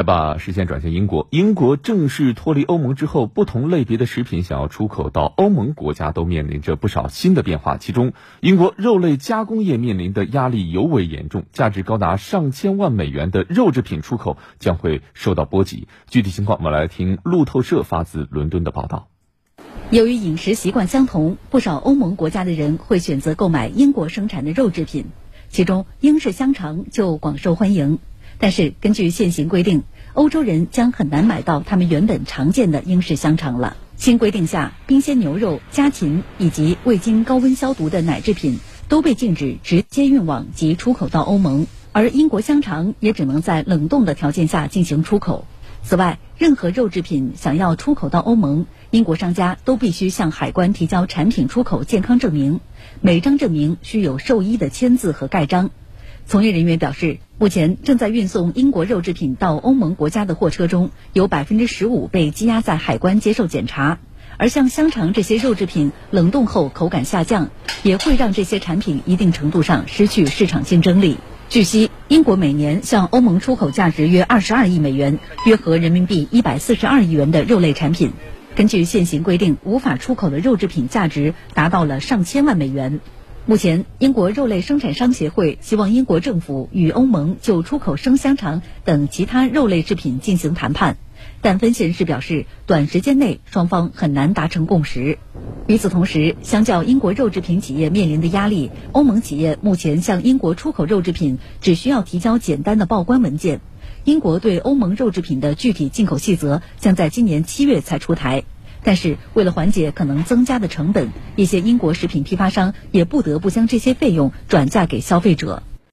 来把视线转向英国。英国正式脱离欧盟之后，不同类别的食品想要出口到欧盟国家，都面临着不少新的变化。其中，英国肉类加工业面临的压力尤为严重，价值高达上千万美元的肉制品出口将会受到波及。具体情况，我们来听路透社发自伦敦的报道。由于饮食习惯相同，不少欧盟国家的人会选择购买英国生产的肉制品，其中英式香肠就广受欢迎。但是，根据现行规定，欧洲人将很难买到他们原本常见的英式香肠了。新规定下，冰鲜牛肉、家禽以及未经高温消毒的奶制品都被禁止直接运往及出口到欧盟，而英国香肠也只能在冷冻的条件下进行出口。此外，任何肉制品想要出口到欧盟，英国商家都必须向海关提交产品出口健康证明，每张证明需有兽医的签字和盖章。从业人员表示，目前正在运送英国肉制品到欧盟国家的货车中，有百分之十五被积压在海关接受检查。而像香肠这些肉制品，冷冻后口感下降，也会让这些产品一定程度上失去市场竞争力。据悉，英国每年向欧盟出口价值约二十二亿美元，约合人民币一百四十二亿元的肉类产品。根据现行规定，无法出口的肉制品价值达到了上千万美元。目前，英国肉类生产商协会希望英国政府与欧盟就出口生香肠等其他肉类制品进行谈判，但分析人士表示，短时间内双方很难达成共识。与此同时，相较英国肉制品企业面临的压力，欧盟企业目前向英国出口肉制品只需要提交简单的报关文件。英国对欧盟肉制品的具体进口细则将在今年七月才出台。但是，为了缓解可能增加的成本，一些英国食品批发商也不得不将这些费用转嫁给消费者。